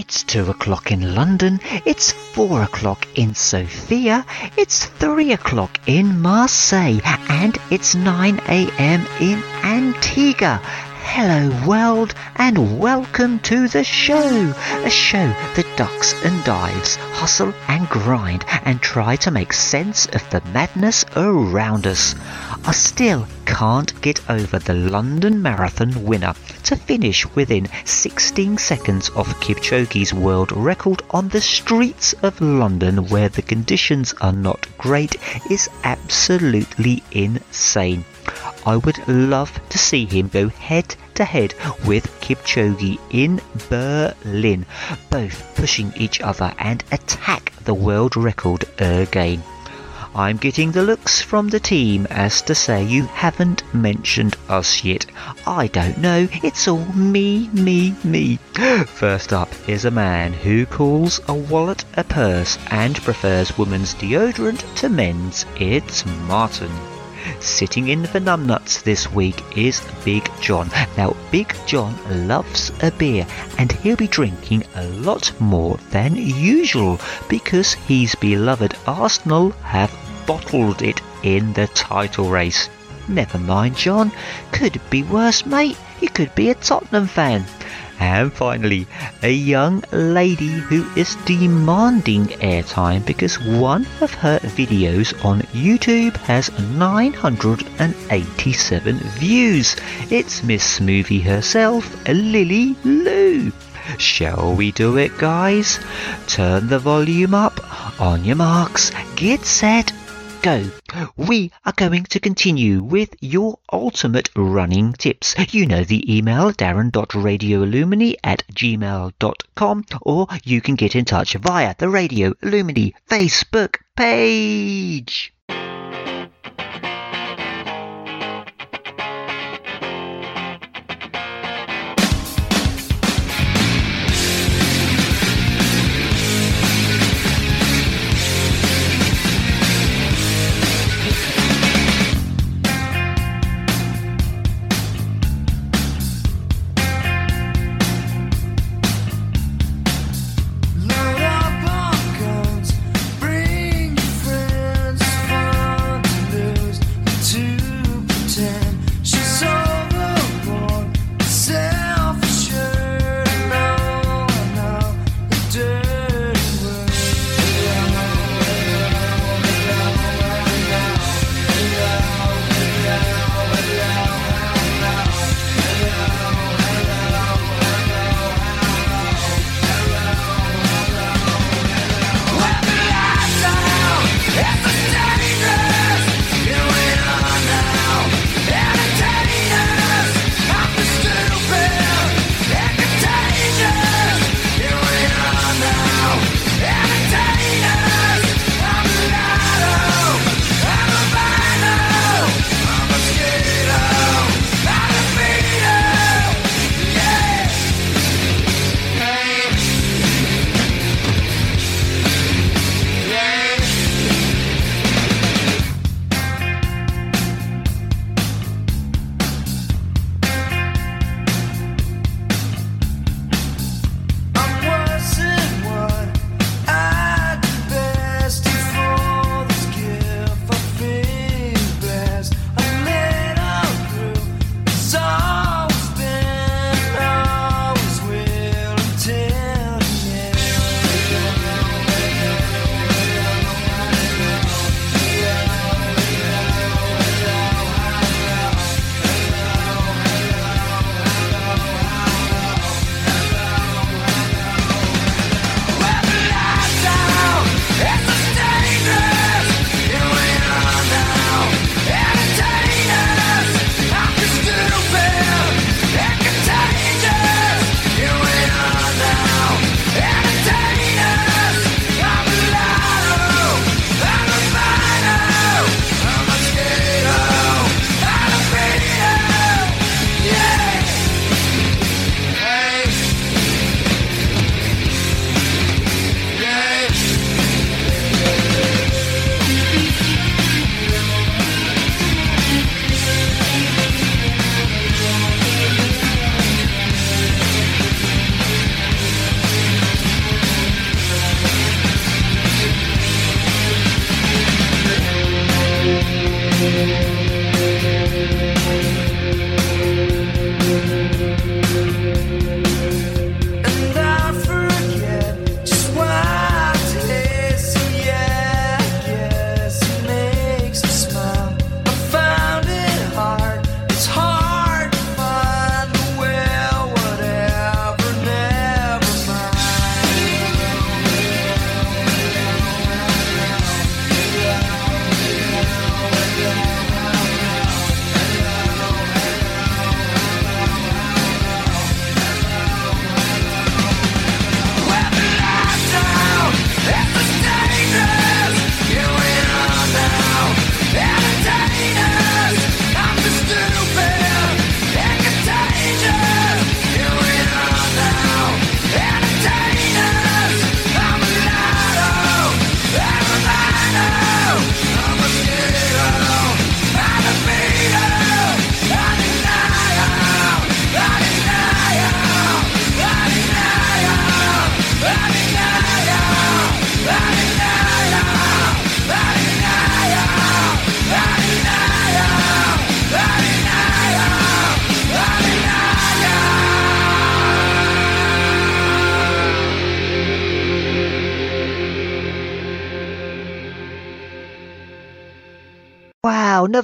It's two o'clock in London, it's four o'clock in Sofia, it's three o'clock in Marseille, and it's 9 am in Antigua. Hello, world, and welcome to the show. A show that ducks and dives, hustle and grind, and try to make sense of the madness around us. I still can't get over the London Marathon winner to finish within 16 seconds of Kipchoge's world record on the streets of London where the conditions are not great is absolutely insane. I would love to see him go head to head with Kipchoge in Berlin, both pushing each other and attack the world record again. I'm getting the looks from the team as to say you haven't mentioned us yet. I don't know, it's all me, me, me. First up is a man who calls a wallet a purse and prefers women's deodorant to men's. It's Martin. Sitting in for numbnuts this week is Big John. Now, Big John loves a beer and he'll be drinking a lot more than usual because his beloved Arsenal have bottled it in the title race. Never mind, John. Could be worse, mate. You could be a Tottenham fan. And finally, a young lady who is demanding airtime because one of her videos on YouTube has 987 views. It's Miss Smoothie herself, Lily Lou. Shall we do it, guys? Turn the volume up. On your marks, get set, go. We are going to continue with your ultimate running tips. You know the email darren.radioillumini at gmail.com or you can get in touch via the Radio Illumini Facebook page.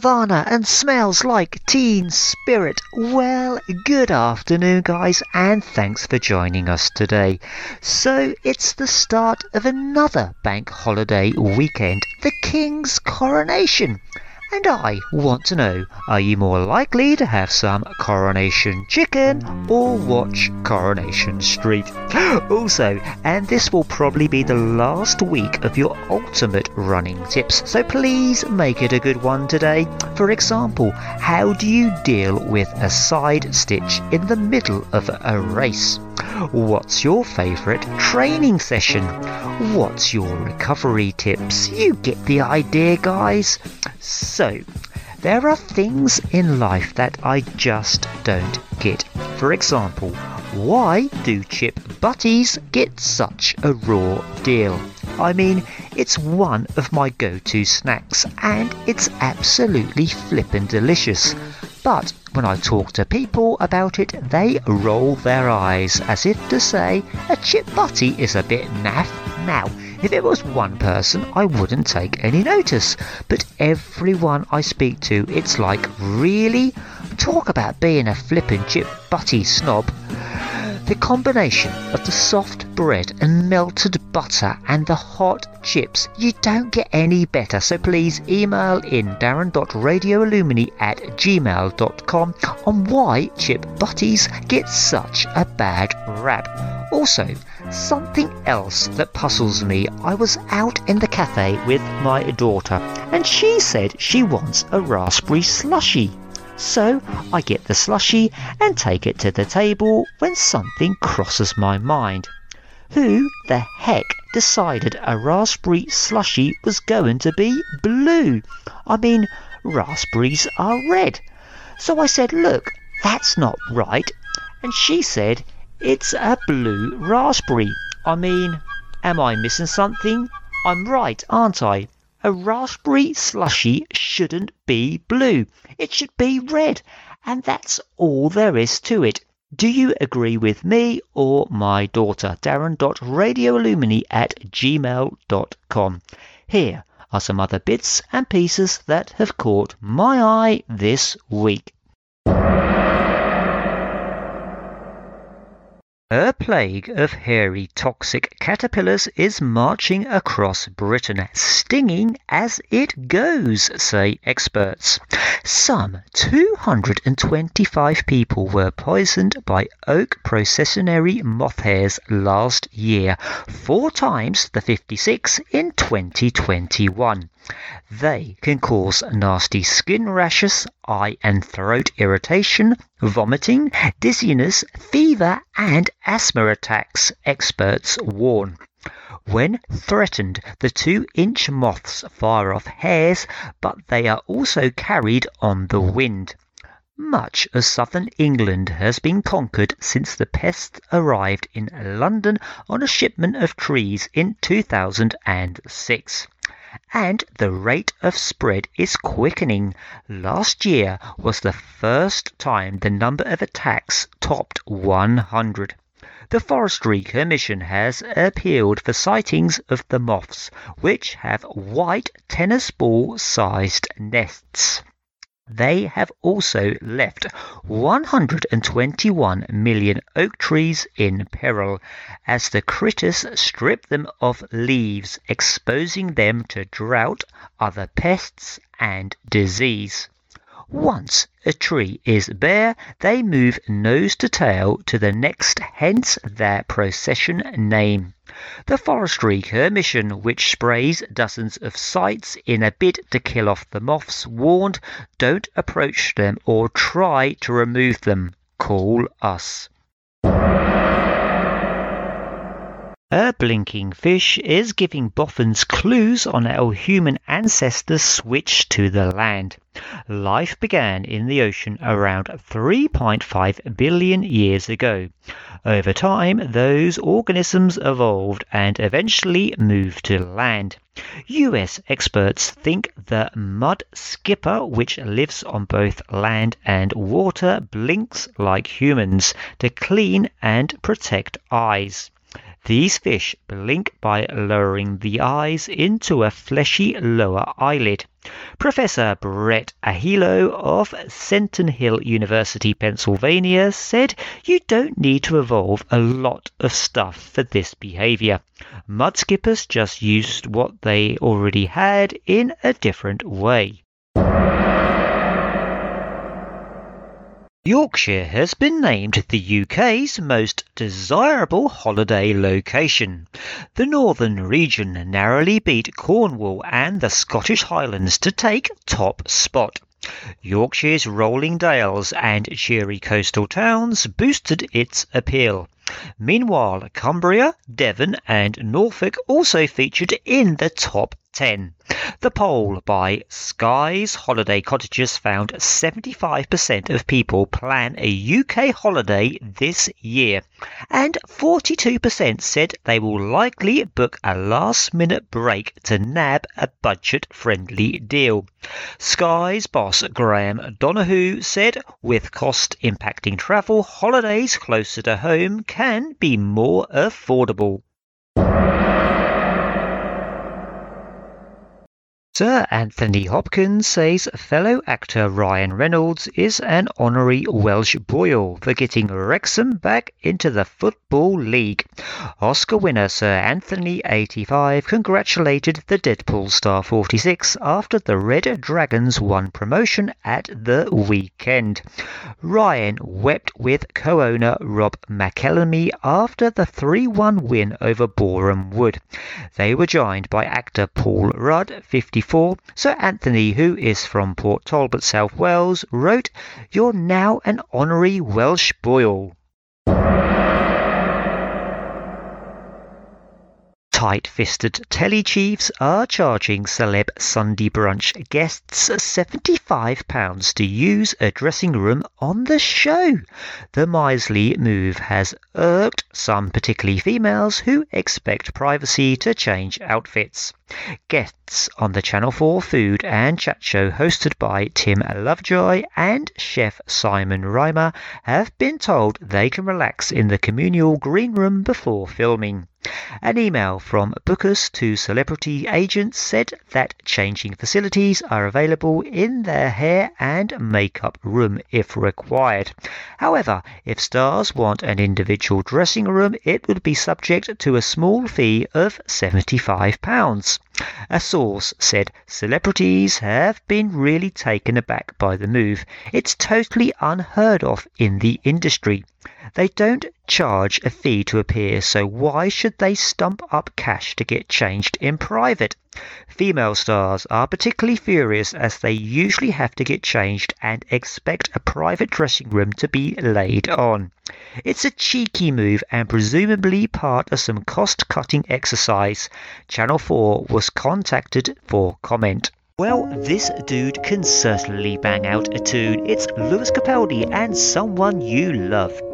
Nirvana and smells like Teen Spirit. Well, good afternoon, guys, and thanks for joining us today. So, it's the start of another bank holiday weekend, the King's coronation. And I want to know are you more likely to have some Coronation Chicken or watch Coronation Street? Also, and this will probably be the last week of your ultimate running tips, so please make it a good one today. For example, how do you deal with a side stitch in the middle of a race? What's your favourite training session? What's your recovery tips? You get the idea, guys. So, there are things in life that I just don't get. For example, why do chip butties get such a raw deal? I mean, it's one of my go to snacks and it's absolutely flippin' delicious. But when I talk to people about it, they roll their eyes as if to say, a chip butty is a bit naff. Now, if it was one person, I wouldn't take any notice. But everyone I speak to, it's like, really? Talk about being a flippin' chip butty snob. The combination of the soft bread and melted butter and the hot chips, you don't get any better. So please email in darren.radioillumini at gmail.com on why chip butties get such a bad rap. Also, something else that puzzles me. I was out in the cafe with my daughter and she said she wants a raspberry slushy. So I get the slushy and take it to the table when something crosses my mind. Who the heck decided a raspberry slushy was going to be blue? I mean, raspberries are red. So I said, Look, that's not right. And she said, It's a blue raspberry. I mean, am I missing something? I'm right, aren't I? A raspberry slushy shouldn't be blue. It should be red. And that's all there is to it. Do you agree with me or my daughter? Darren.radioillumini at gmail.com. Here are some other bits and pieces that have caught my eye this week. A plague of hairy toxic caterpillars is marching across Britain, stinging as it goes, say experts. Some 225 people were poisoned by oak processionary moth hairs last year, four times the 56 in 2021. They can cause nasty skin rashes, eye and throat irritation, vomiting, dizziness, fever, and asthma attacks, experts warn. When threatened, the two inch moths fire off hairs, but they are also carried on the wind. Much of southern England has been conquered since the pests arrived in London on a shipment of trees in 2006 and the rate of spread is quickening. Last year was the first time the number of attacks topped 100. The Forestry Commission has appealed for sightings of the moths, which have white tennis ball sized nests. They have also left 121 million oak trees in peril as the critters strip them of leaves, exposing them to drought, other pests, and disease. Once a tree is bare, they move nose to tail to the next, hence their procession name. The Forestry Commission, which sprays dozens of sites in a bid to kill off the moths, warned don't approach them or try to remove them. Call us. A blinking fish is giving boffins clues on how human ancestors switched to the land. Life began in the ocean around 3.5 billion years ago. Over time, those organisms evolved and eventually moved to land. US experts think the mud skipper, which lives on both land and water, blinks like humans to clean and protect eyes. These fish blink by lowering the eyes into a fleshy lower eyelid. Professor Brett Aiello of Seton Hill University, Pennsylvania said you don't need to evolve a lot of stuff for this behavior. Mudskippers just used what they already had in a different way. Yorkshire has been named the UK's most desirable holiday location. The northern region narrowly beat Cornwall and the Scottish Highlands to take top spot. Yorkshire's rolling dales and cheery coastal towns boosted its appeal. Meanwhile, Cumbria, Devon, and Norfolk also featured in the top 10. The poll by Sykes Holiday Cottages found 75% of people plan a UK holiday this year, and 42% said they will likely book a last minute break to nab a budget friendly deal. Sykes boss Graham Donoghue said, with cost impacting travel, holidays closer to home can be more affordable. Sir Anthony Hopkins says fellow actor Ryan Reynolds is an honorary Welsh boil for getting Wrexham back into the Football League. Oscar winner Sir Anthony 85 congratulated the Deadpool star 46 after the Red Dragons won promotion at the weekend. Ryan wept with co-owner Rob McElhenney after the 3-1 win over Boreham Wood. They were joined by actor Paul Rudd 50 Sir Anthony, who is from Port Talbot, South Wales, wrote, You're now an honorary Welsh boil. Tight-fisted telly chiefs are charging celeb Sunday brunch guests £75 to use a dressing room on the show. The miserly move has irked some, particularly females, who expect privacy to change outfits. Guests on the Channel 4 food and chat show hosted by Tim Lovejoy and chef Simon Rimmer have been told they can relax in the communal green room before filming. An email from bookers to celebrity agents said that changing facilities are available in their hair and makeup room if required. However, if stars want an individual dressing room, it would be subject to a small fee of £75. A source said celebrities have been really taken aback by the move. It's totally unheard of in the industry. They don't charge a fee to appear, so why should they stump up cash to get changed in private? Female stars are particularly furious as they usually have to get changed and expect a private dressing room to be laid on. It's a cheeky move and presumably part of some cost cutting exercise. Channel 4 was contacted for comment. Well, this dude can certainly bang out a tune. It's Lewis Capaldi and Someone You Love.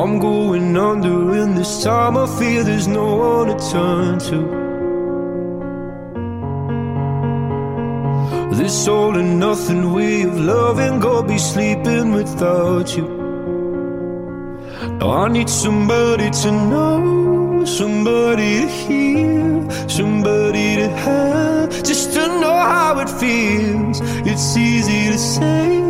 I'm going under, and this time I feel there's no one to turn to. This all and nothing way of loving, go be sleeping without you. Now I need somebody to know, somebody to hear, somebody to have, just to know how it feels. It's easy to say,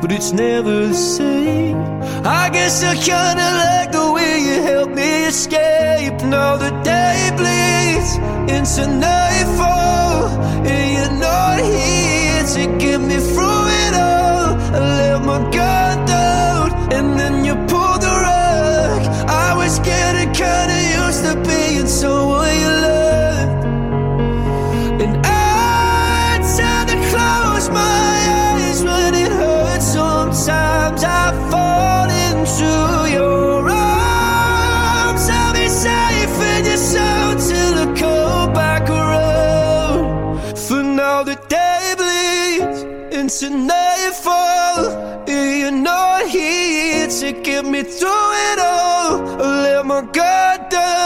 but it's never the same. I guess I kinda like the way you help me escape. Now the day bleeds into nightfall, and you're not here to get me through it all. I let my guard down, and then you pull the rug. I was getting kinda wasn't you. And I to close my eyes when it hurts. Sometimes I fall into your arms. I'll safe in your till back around. For now, the day bleeds into nightfall. You're not here to get me through it all. I let my guard down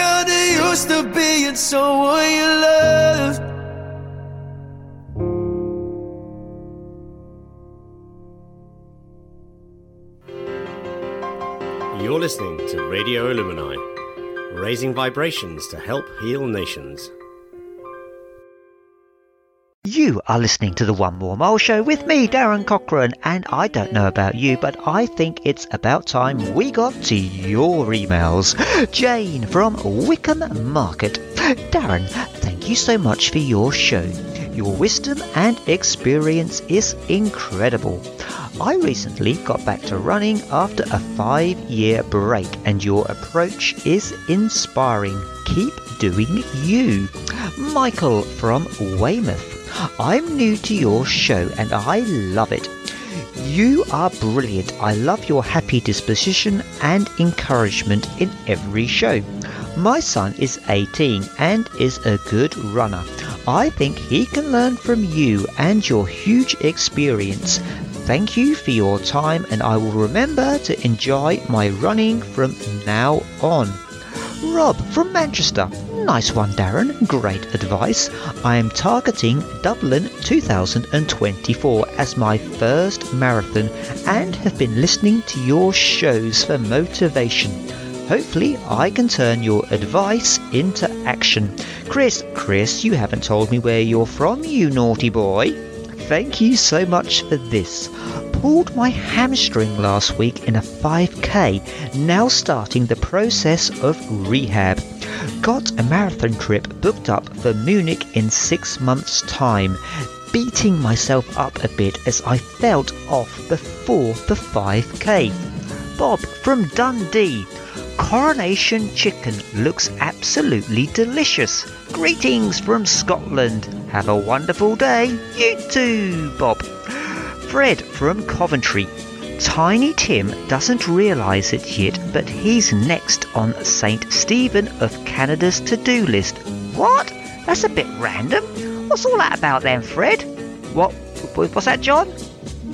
used to being someone you loved. You're listening to Radio Illumini, raising vibrations to help heal nations. You are listening to the One More Mile Show with me, Darren Cochrane, and I don't know about you, but I think it's about time we got to your emails. Jane from Wickham Market. Darren, thank you so much for your show. Your wisdom and experience is incredible. I recently got back to running after a five year break, and your approach is inspiring. Keep doing you. Michael from Weymouth. I'm new to your show and I love it. You are brilliant. I love your happy disposition and encouragement in every show. My son is 18 and is a good runner. I think he can learn from you and your huge experience. Thank you for your time and I will remember to enjoy my running from now on. Rob from Manchester. Nice one, Darren. Great advice. I am targeting Dublin 2024 as my first marathon and have been listening to your shows for motivation. Hopefully, I can turn your advice into action. Chris, Chris, you haven't told me where you're from, you naughty boy. Thank you so much for this. Pulled my hamstring last week in a 5k, now starting the process of rehab. Got a marathon trip booked up for Munich in six months' time, beating myself up a bit as I felt off before the 5k. Bob from Dundee. Coronation chicken looks absolutely delicious. Greetings from Scotland. Have a wonderful day. You too, Bob. Fred from Coventry. Tiny Tim doesn't realise it yet, but he's next on St. Stephen of Canada's to do list. What? That's a bit random. What's all that about then, Fred? What? What's that, John?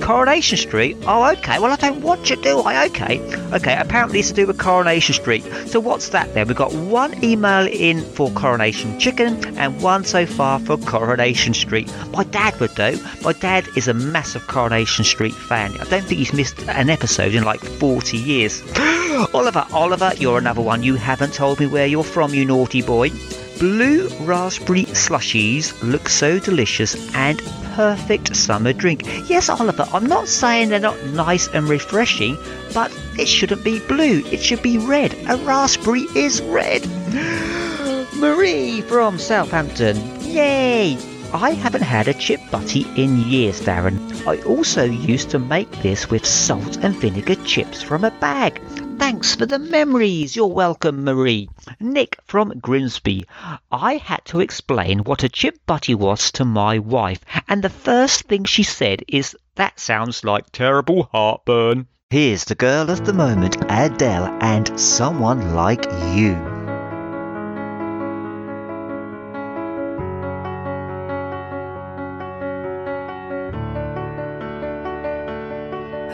Coronation Street? Oh, okay. Well, I don't watch it, do I? Okay. Okay, apparently it's to do with Coronation Street. So what's that then? We've got one email in for Coronation Chicken and one so far for Coronation Street. My dad would do. My dad is a massive Coronation Street fan. I don't think he's missed an episode in like 40 years. Oliver, Oliver, you're another one. You haven't told me where you're from, you naughty boy. Blue raspberry slushies look so delicious and perfect summer drink. Yes, Oliver, I'm not saying they're not nice and refreshing, but it shouldn't be blue, it should be red. A raspberry is red. Marie from Southampton. Yay! I haven't had a chip butty in years, Darren. I also used to make this with salt and vinegar chips from a bag. Thanks for the memories. You're welcome, Marie. Nick from Grimsby. I had to explain what a chip butty was to my wife, and the first thing she said is, That sounds like terrible heartburn. Here's the girl of the moment, Adele, and someone like you.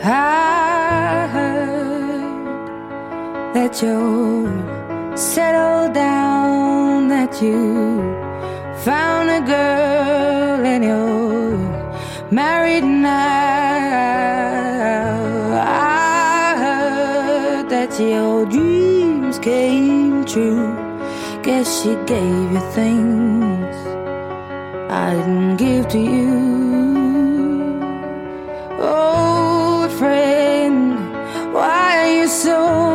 I that you're settled down, that you found a girl and you're married now. I heard that your dreams came true. Guess she gave you things I didn't give to you. Old friend, why are you so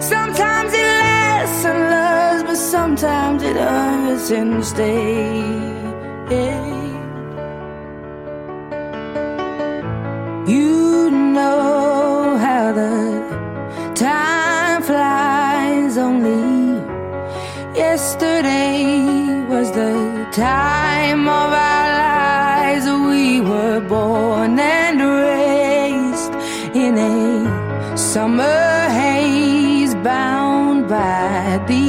sometimes it lasts and loves, but sometimes it hurts instead.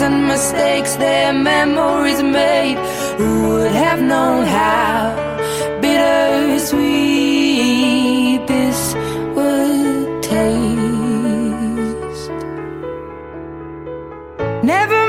And mistakes, their memories made. Who would have known how bittersweet this would taste? Never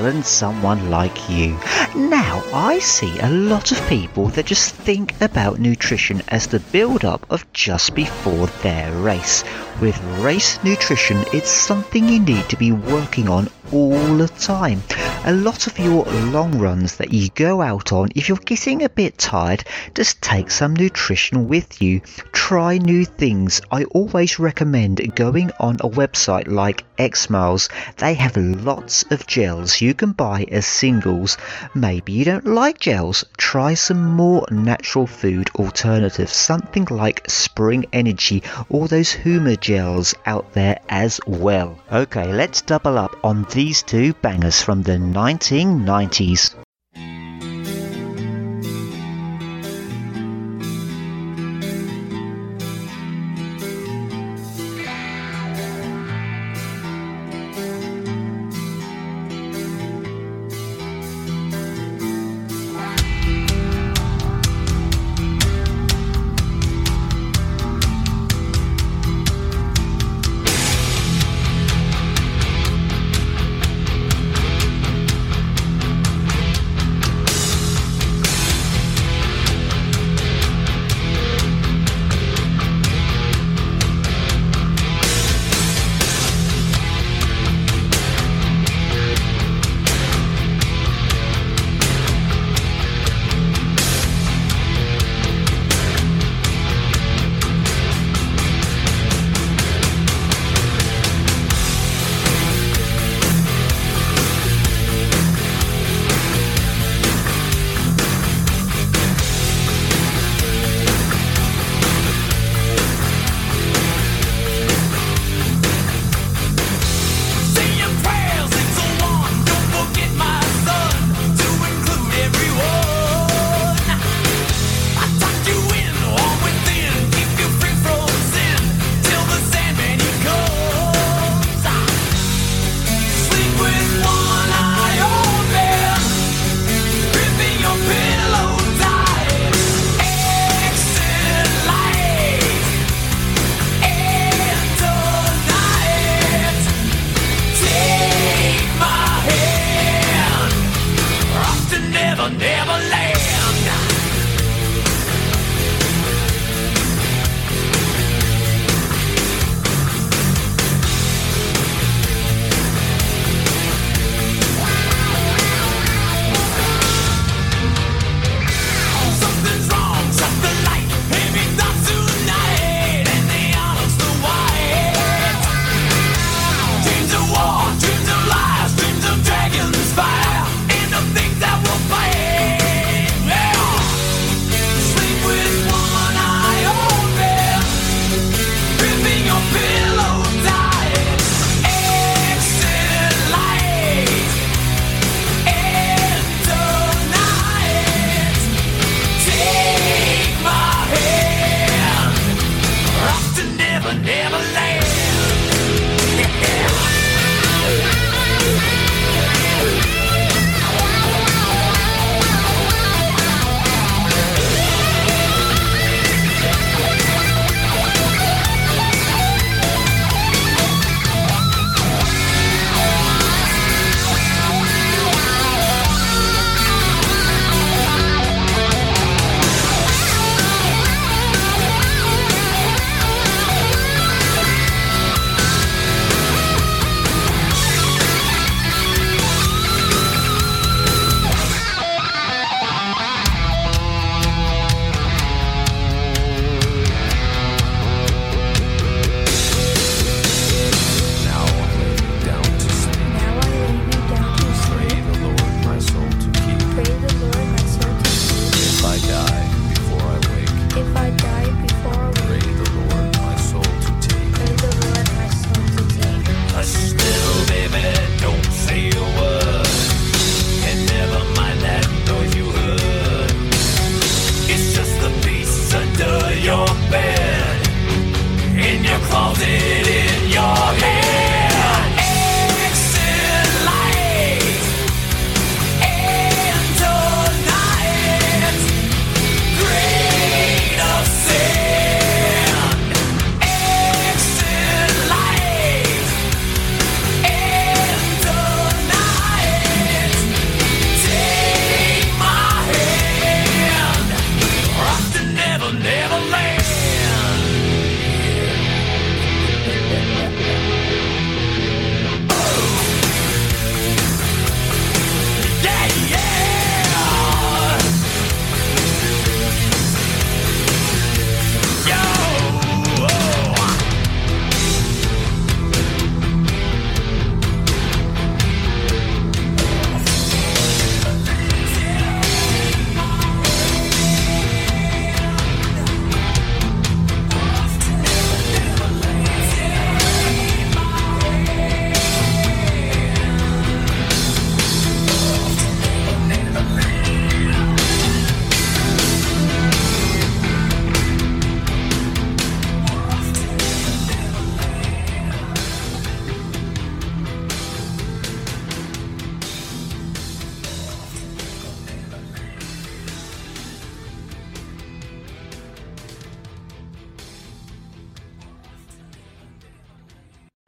And someone like you. Now, I see a lot of people that just think about nutrition as the build up of just before their race. With race nutrition, it's something you need to be working on all the time. A lot of your long runs that you go out on, if you're getting a bit tired, just take some nutrition with you. Try new things. I always recommend going on a website like Xmiles. They have lots of gels you can buy as singles. Maybe you don't like gels. Try some more natural food alternatives, something like Spring Energy or those Huma gels out there as well. Okay, let's double up on these two bangers from the 1990s.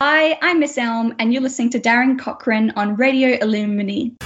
Hi, I'm Miss Elm, and you're listening to Darren Cochrane on Radio Illumini.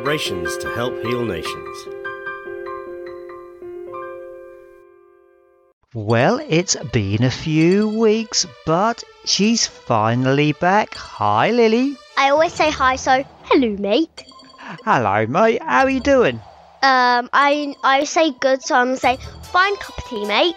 Vibrations to help heal nations. Well, it's been a few weeks, but she's finally back. Hi, Lily. I always say hi, so hello, mate. Hello, mate. How are you doing? Um, I I say good, so I'm gonna say fine cup of tea, mate.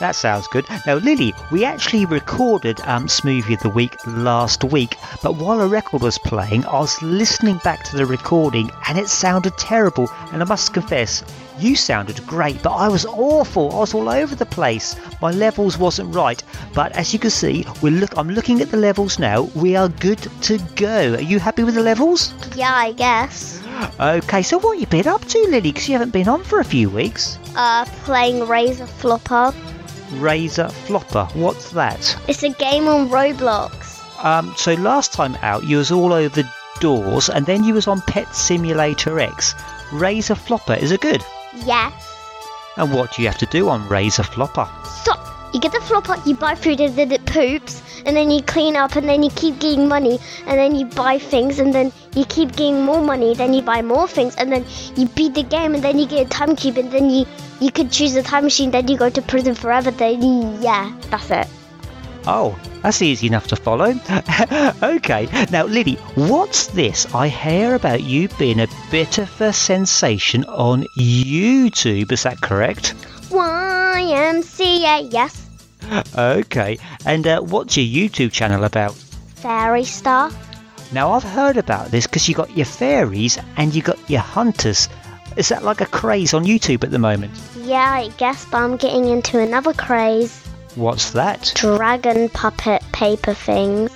That sounds good. Now, Lily, we actually recorded um, Smoothie of the Week last week, but while a record was playing, I was listening back to the recording and it sounded terrible. And I must confess, you sounded great, but I was awful. I was all over the place. My levels wasn't right. But as you can see, we're look. I'm looking at the levels now. We are good to go. Are you happy with the levels? Yeah, I guess. Okay. So what you been up to, Lily? Because you haven't been on for a few weeks. Uh, playing Raise a Floppa. Raise a Floppa. What's that? It's a game on Roblox. Um, so last time out, you was all over the doors, and then you was on Pet Simulator X. Raise a Floppa, is it good? Yes. And what do you have to do on Raise a Floppa? So you get the floppa, you buy food, and then it poops, and then you clean up, and then you keep getting money, and then you buy things, and then you keep getting more money, then you buy more things, and then you beat the game, and then you get a time cube, and then you you could choose a time machine, then you go to prison forever. Then you- yeah, that's it. Oh, that's easy enough to follow. okay, now Lily, what's this? I hear about you being a bit of a sensation on YouTube. Is that correct? YMCA, yes. Okay, and uh, what's your YouTube channel about? Fairy Star. Now I've heard about this because you got your fairies and you got your hunters. Is that like a craze on YouTube at the moment? Yeah, I guess, but I'm getting into another craze. What's that? Dragon puppet paper things.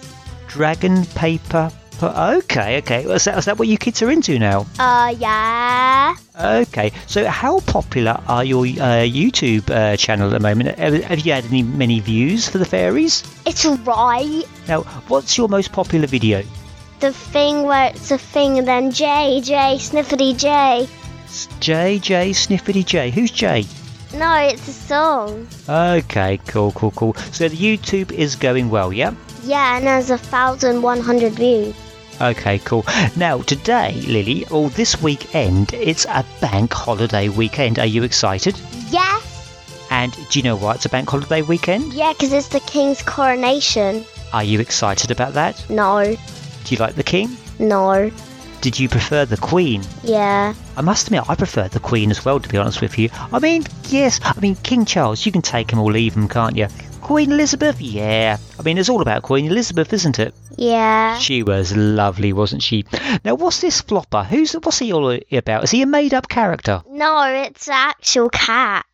Dragon paper Okay, okay. Is that, is that what you kids are into now? Uh, yeah. Okay. So, how popular are your uh, YouTube uh, channel at the moment? Have, have you had any many views for the fairies? It's right. Now, what's your most popular video? The thing where it's a thing and then J, J, Sniffity J. It's J J Sniffity J. Who's J? No, it's a song. Okay, cool, cool, cool. So the YouTube is going well, yeah? Yeah, and there's a thousand one hundred views. Okay, cool. Now, today, Lily, or this weekend, it's a bank holiday weekend. Are you excited? Yes. And do you know why it's a bank holiday weekend? Yeah, because it's the king's coronation. Are you excited about that? No. Do you like the king? No. Did you prefer the queen? Yeah. I must admit, I prefer the queen as well, to be honest with you. I mean, yes, I mean, King Charles, you can take him or leave him, can't you? Queen Elizabeth, yeah. I mean, it's all about Queen Elizabeth, isn't it? Yeah. She was lovely, wasn't she? Now, what's this floppa? Who's what's he all about? Is he a made-up character? No, it's an actual cat.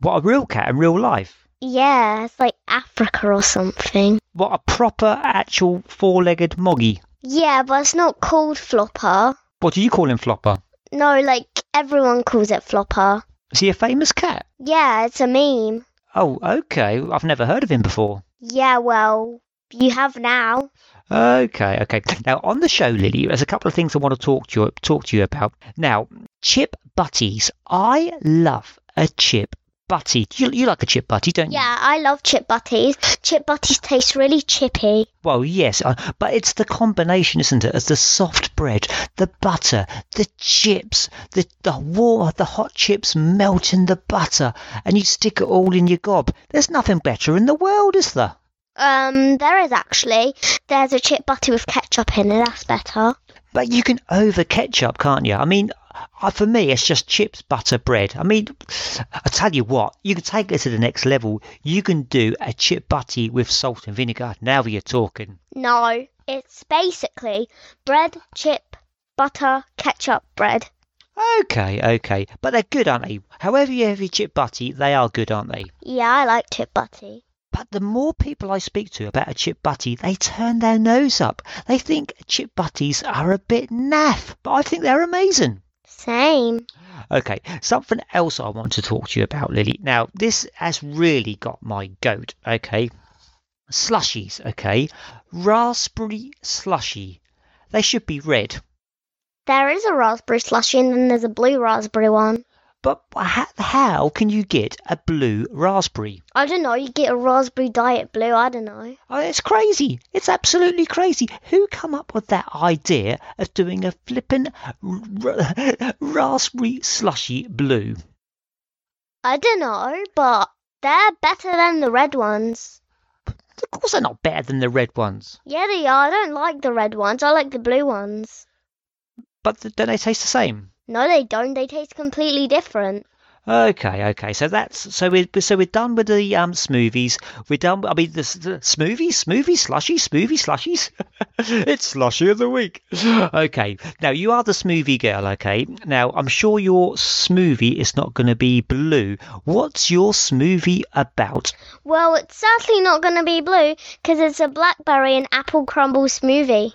What a real cat in real life? Yeah, it's like Africa or something. What a proper, actual four-legged moggy? Yeah, but it's not called Floppa. What do you call him, Floppa? No, like everyone calls it Floppa. Is he a famous cat? Yeah, it's a meme. Oh, okay. I've never heard of him before. Yeah, well, you have now. Okay, okay. Now on the show, Lily, there's a couple of things I want to talk to you talk to you about. Now, chip butties. I love a chip butty. You, you like a chip butty, don't you? Yeah, I love chip butties. Chip butties taste really chippy. Well, yes, uh, but it's the combination, isn't it? As the soft bread, the butter, the chips, the the warm, the hot chips melt in the butter, and you stick it all in your gob. There's nothing better in the world, is there? Um, there is actually. There's a chip butty with ketchup in it. That's better. But you can over ketchup, can't you? I mean, uh, for me, it's just chips, butter, bread. I mean, I tell you what, you can take it to the next level. You can do a chip butty with salt and vinegar. Now you're talking. No, it's basically bread, chip, butter, ketchup, bread. Okay, okay, but they're good, aren't they? However you have your chip butty, they are good, aren't they? Yeah, I like chip butty. But the more people I speak to about a chip butty, they turn their nose up. They think chip butties are a bit naff, but I think they're amazing. Same. Okay, something else I want to talk to you about, Lily. Now, this has really got my goat, okay? Slushies, okay? Raspberry slushy. They should be red. There is a raspberry slushy and then there's a blue raspberry one. But how, can you get a blue raspberry? I don't know, you get a raspberry diet blue, I don't know. Oh, it's crazy. It's absolutely crazy. Who come up with that idea of doing a flippin' r- raspberry slushy blue? I don't know, but they're better than the red ones. Of course, they're not better than the red ones. Yeah, they are. I don't like the red ones. I like the blue ones. But don't they taste the same? No, they don't. They taste completely different. Okay, okay. So that's so we so we're done with the um smoothies. We're done. I mean the, the smoothies, smoothies, slushy, smoothie, slushies. it's slushy of the week. Okay. Now you are the smoothie girl. Okay. Now I'm sure your smoothie is not going to be blue. What's your smoothie about? Well, it's certainly not going to be blue because it's a blackberry and apple crumble smoothie.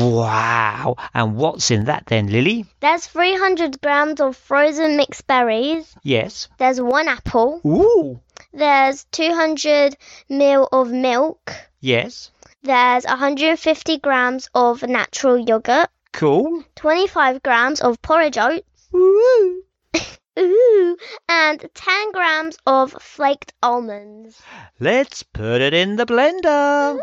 Wow. And what's in that then, Lily? There's 300 grams of frozen mixed berries. Yes. There's one apple. Ooh. There's 200 ml of milk. Yes. There's 150 grams of natural yogurt. Cool. 25 grams of porridge oats. Ooh. Ooh, and 10 grams of flaked almonds. Let's put it in the blender.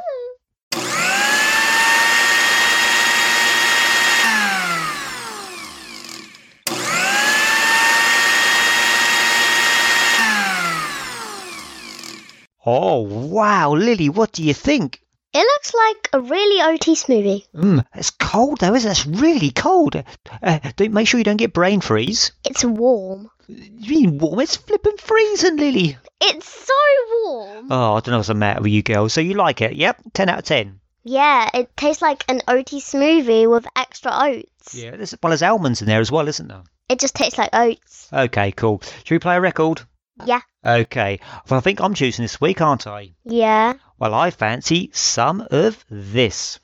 Oh, wow, Lily, what do you think? It looks like a really oaty smoothie. Mmm, it's cold though, isn't it? It's really cold. Uh, don't make sure you don't get brain freeze. It's warm. You mean warm? It's flipping freezing, Lily. It's so warm. Oh, I don't know what's the matter with you girls. So you like it? Yep, ten out of ten. Yeah, it tastes like an oaty smoothie with extra oats. Yeah, there's well, there's almonds in there as well, isn't there? It just tastes like oats. Okay, cool. Should we play a record? Yeah. Okay. Well, I think I'm choosing this week, aren't I? Yeah. Well, I fancy some of this.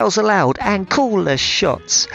Bells aloud and call the shots.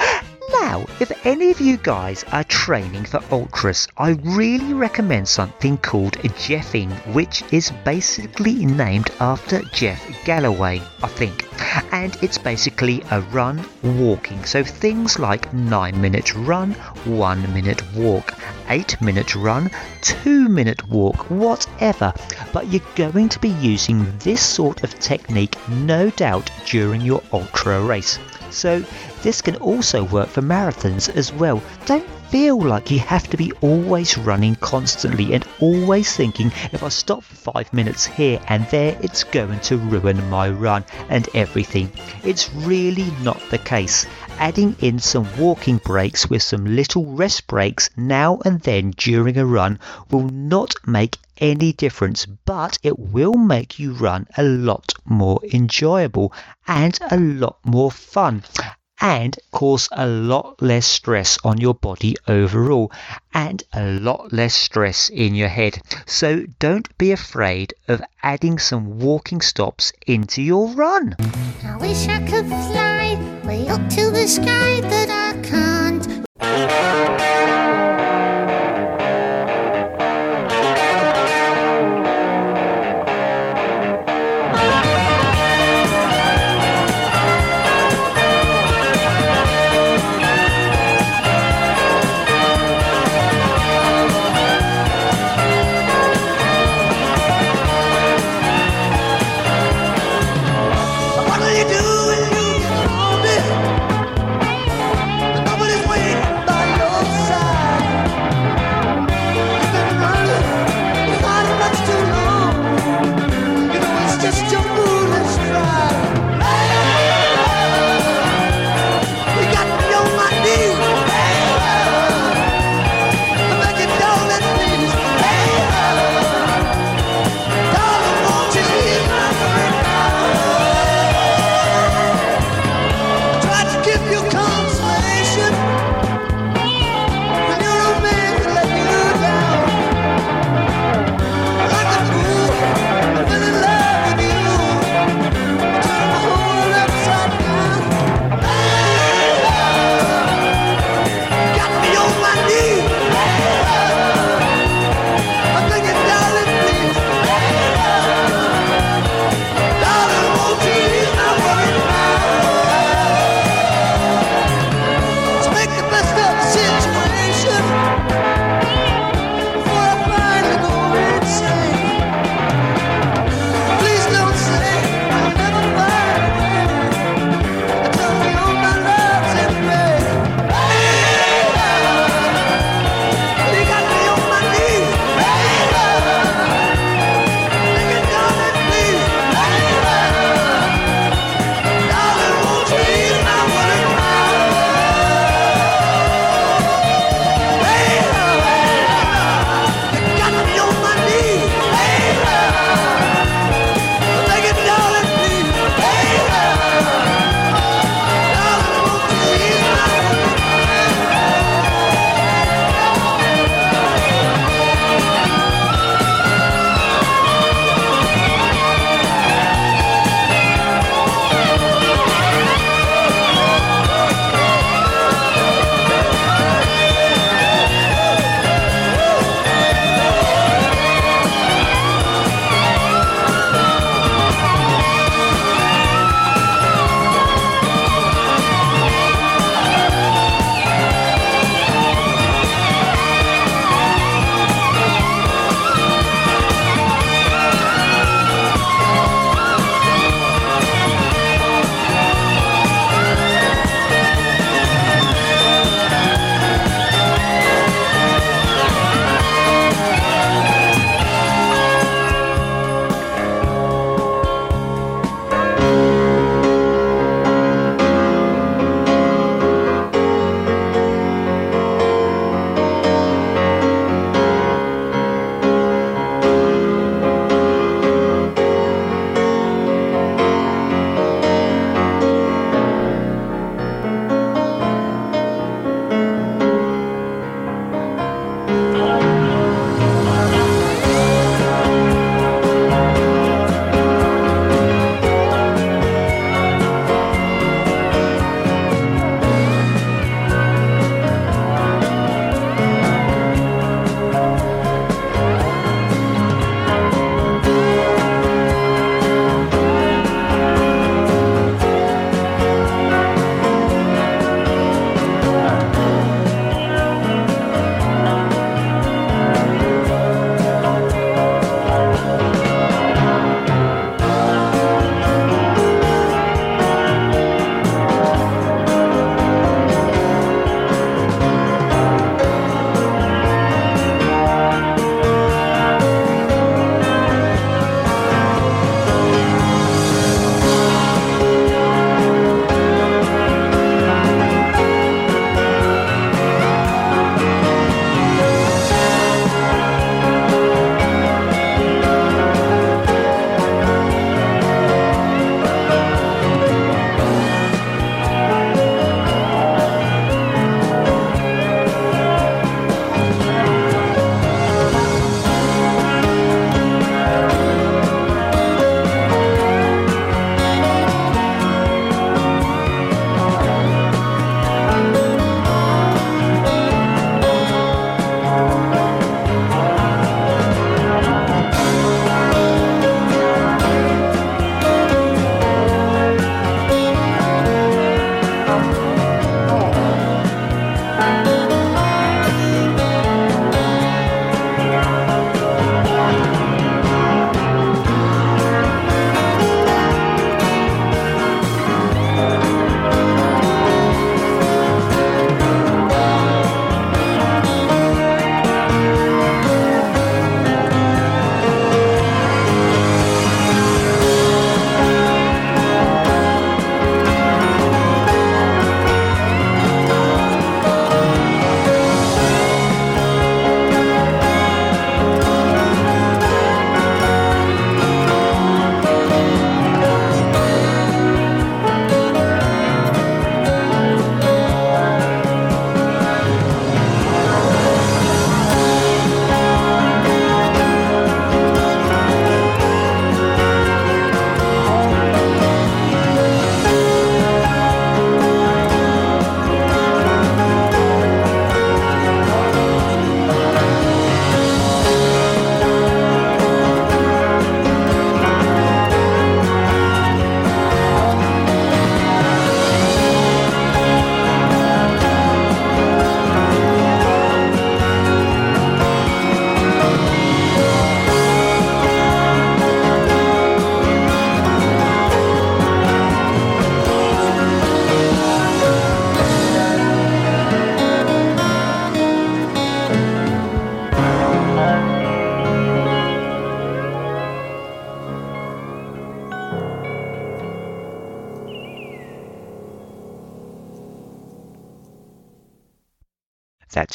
Now, if any of you guys are training for ultras, I really recommend something called Jeffing, which is basically named after Jeff Galloway, I think. And it's basically a run walking. So things like 9 minute run, 1 minute walk, 8 minute run, 2 minute walk, whatever. But you're going to be using this sort of technique, no doubt, during your ultra race. So this can also work for marathons as well. Don't feel like you have to be always running constantly and always thinking if I stop for five minutes here and there, it's going to ruin my run and everything. It's really not the case. Adding in some walking breaks with some little rest breaks now and then during a run will not make any difference, but it will make you run a lot more enjoyable and a lot more fun and cause a lot less stress on your body overall and a lot less stress in your head. So don't be afraid of adding some walking stops into your run. I wish I could fly way up to the sky that I can't.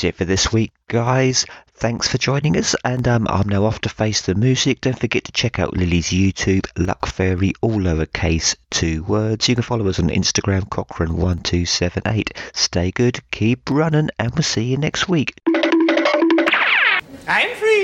That's it for this week, guys. Thanks for joining us, and um, I'm now off to face the music. Don't forget to check out Lily's YouTube, Luck Fairy, all lowercase, two words. You can follow us on Instagram, Cochrane1278. Stay good, keep running, and we'll see you next week. I'm free.